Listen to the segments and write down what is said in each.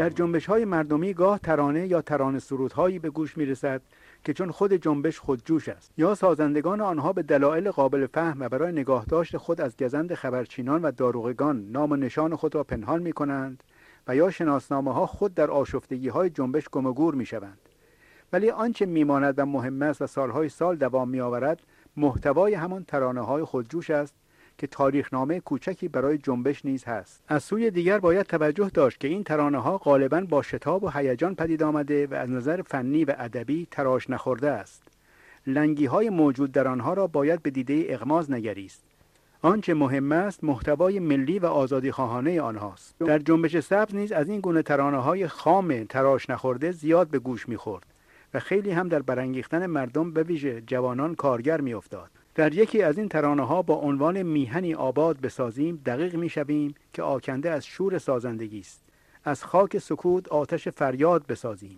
در جنبش های مردمی گاه ترانه یا ترانه سرودهایی به گوش می رسد که چون خود جنبش خودجوش است. یا سازندگان آنها به دلایل قابل فهم و برای نگاهداشت خود از گزند خبرچینان و داروغگان نام و نشان خود را پنهان می کنند و یا شناسنامه ها خود در آشفتگی های جنبش گم می شوند ولی آنچه میماند و مهم است و سالهای سال دوام می آورد محتوای همان ترانه های خودجوش است که تاریخنامه کوچکی برای جنبش نیز هست. از سوی دیگر باید توجه داشت که این ترانه ها غالبا با شتاب و هیجان پدید آمده و از نظر فنی و ادبی تراش نخورده است. لنگی های موجود در آنها را باید به دیده اغماز نگریست. آنچه مهم است محتوای ملی و آزادی خواهانه آنهاست. در جنبش سبز نیز از این گونه ترانه های خام تراش نخورده زیاد به گوش می‌خورد و خیلی هم در برانگیختن مردم به ویژه جوانان کارگر میافتاد. در یکی از این ترانه ها با عنوان میهنی آباد بسازیم دقیق می‌شویم که آکنده از شور سازندگی است. از خاک سکوت آتش فریاد بسازیم.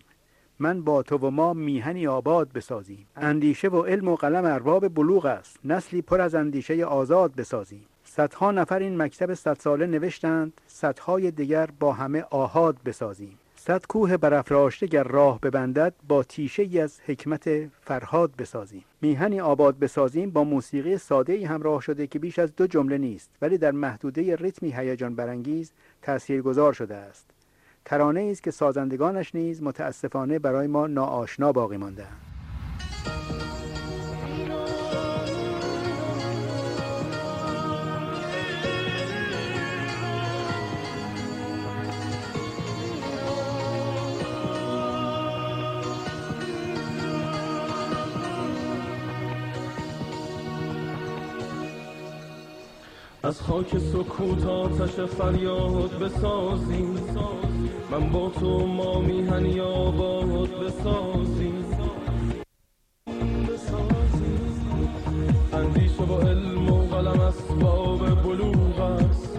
من با تو و ما میهنی آباد بسازیم. اندیشه و علم و قلم ارباب بلوغ است. نسلی پر از اندیشه آزاد بسازیم. صدها نفر این مکتب صد ساله نوشتند. صدهای دیگر با همه آهاد بسازیم. صد کوه برافراشته گر راه ببندد با تیشه ای از حکمت فرهاد بسازیم. میهنی آباد بسازیم با موسیقی ساده ای همراه شده که بیش از دو جمله نیست ولی در محدوده ریتمی هیجان برانگیز تاثیرگذار شده است. ترانه است که سازندگانش نیز متاسفانه برای ما ناآشنا باقی ماندهاند از خاک سکوت آتش فریاد بسازیم. من با تو ما میهنی آباد بسازیم. اندیشه با علم و قلم اسباب بلوغ است.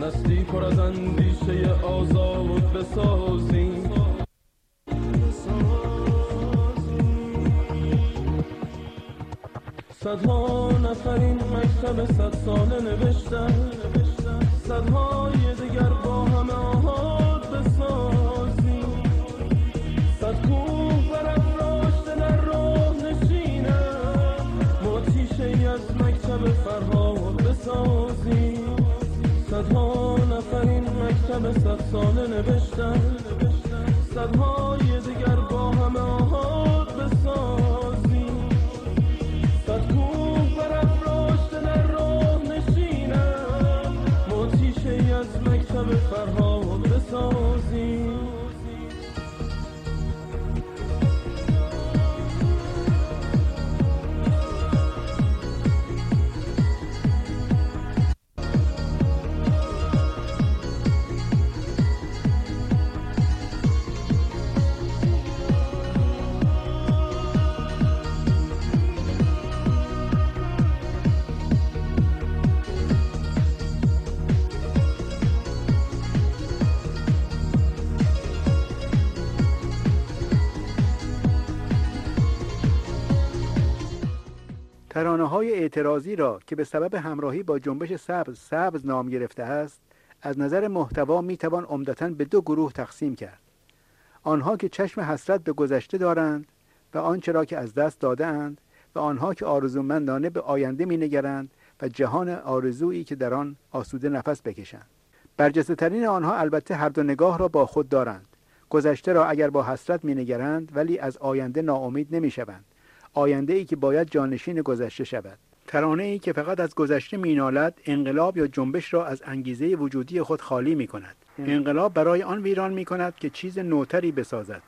نسلی پر از اندیشه آزاد بسازیم. صدها نفر این مکتب صد ساله نوشتن. صدهای دیگر با همه آهاد بسازیم صد کوه برافراشته در راه نشینم ما تیشه ای از مکتب فرهاد بسازیم صدها نفر این مکتب صد ساله نوشتن. صدهای ترانه های اعتراضی را که به سبب همراهی با جنبش سبز سبز نام گرفته است از نظر محتوا می توان عمدتا به دو گروه تقسیم کرد. آنها که چشم حسرت به گذشته دارند و آنچه را که از دست داده اند و آنها که آرزومندانه به آینده می نگرند و جهان آرزویی که در آن آسوده نفس بکشند. برجسته ترین آنها البته هر دو نگاه را با خود دارند. گذشته را اگر با حسرت می نگرند ولی از آینده ناامید نمی شوند آینده ای که باید جانشین گذشته شود. ترانه ای که فقط از گذشته مینالد انقلاب یا جنبش را از انگیزه وجودی خود خالی می کند انقلاب برای آن ویران می کند که چیز نوتری بسازد.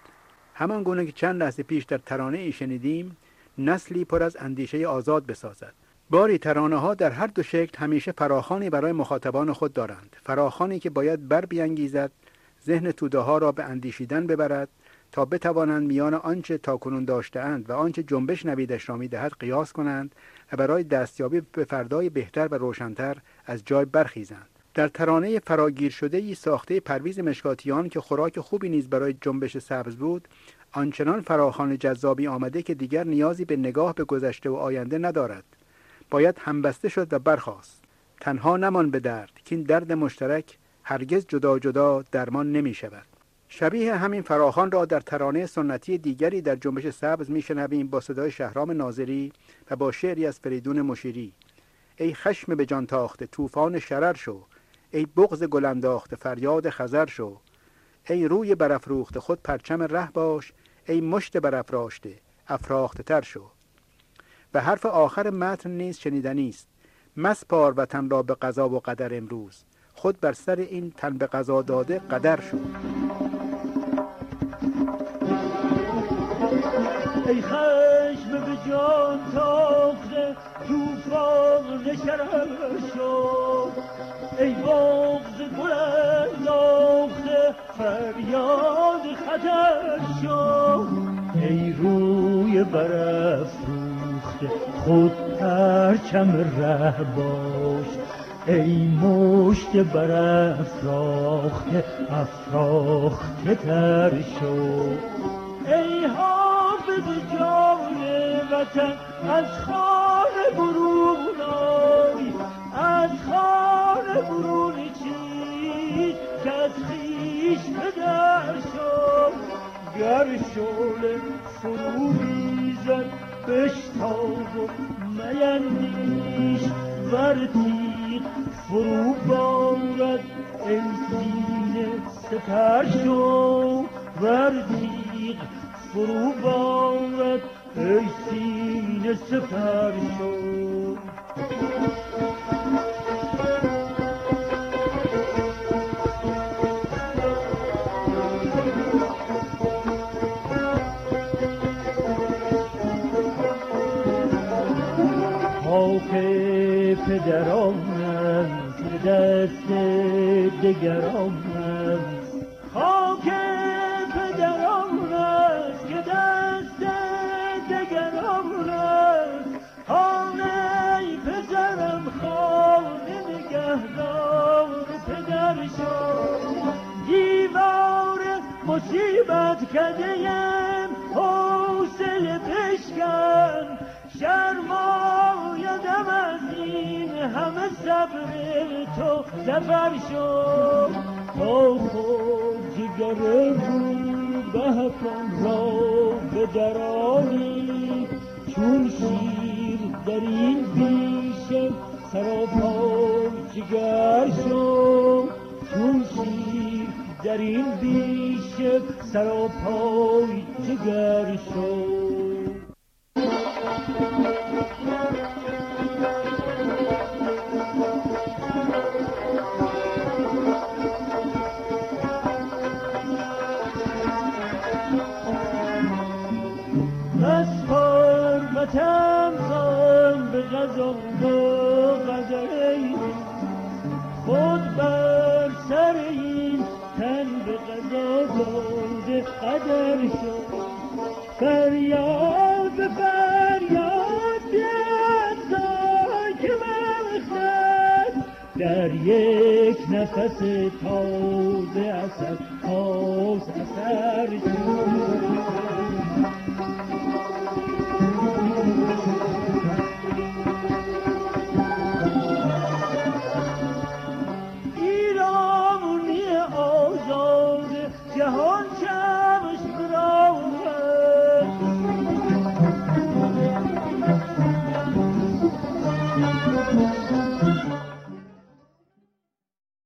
همان گونه که چند لحظه پیش در ترانه ای شنیدیم نسلی پر از اندیشه آزاد بسازد. باری ترانه ها در هر دو شکل همیشه فراخانی برای مخاطبان خود دارند. فراخانی که باید بر بیانگیزد ذهن توده ها را به اندیشیدن ببرد تا بتوانند میان آنچه تاکنون داشتهاند و آنچه جنبش نویدش را می‌دهد قیاس کنند و برای دستیابی به فردای بهتر و روشنتر از جای برخیزند. در ترانه فراگیر شده ای ساخته پرویز مشکاتیان که خوراک خوبی نیز برای جنبش سبز بود آنچنان فراخان جذابی آمده که دیگر نیازی به نگاه به گذشته و آینده ندارد. باید همبسته شد و برخاست. تنها نمان به درد که این درد مشترک هرگز جدا جدا درمان نمی شود شبیه همین فراخان را در ترانه سنتی دیگری در جنبش سبز میشنویم با صدای شهرام ناظری و با شعری از فریدون مشیری. ای خشم به جان تاخته طوفان شرر شو. ای بغز گل انداخته فریاد خزر شو. ای روی برافروخته خود پرچم ره باش. ای مشت برافراشته افراخته تر شو. و حرف آخر متن نیز شنیدنی است. مسپار وطن را به قضا و قدر امروز. خود بر سر این تن به قضا داده قدر شو. ای خشم به جان تاخته توفان شرر شو ای بغز گل انداخته فریاد خطر شو ای روی برافروخته خود پرچم ره باش. ای مشت برافراخته افراخته تر شو از خانه برون آی از خانه که خیش شو گر شعله فرو ریزد بشتاب ور تیغ فرو شو ور فرو بارد. ای سینه سپر شو خاک پدرانم دست دگرانم خاک نگهدار پدر شد دیوار مصیبت کدیم حوصله بشکن شرمایدم از این همه صبر تو زفر شد. تا خود جگر کن را به درانی. چون شیر در این بیشه سراپای جگر شد چون در این بیشه سراپای جگر شد مسپار وطن خان به غذا و قدر خود بر سر این تن به غذا داده قدر شد. فریاد فریاد بیاد که مغزد در یک نفس تازه اثر خاص اثر شد.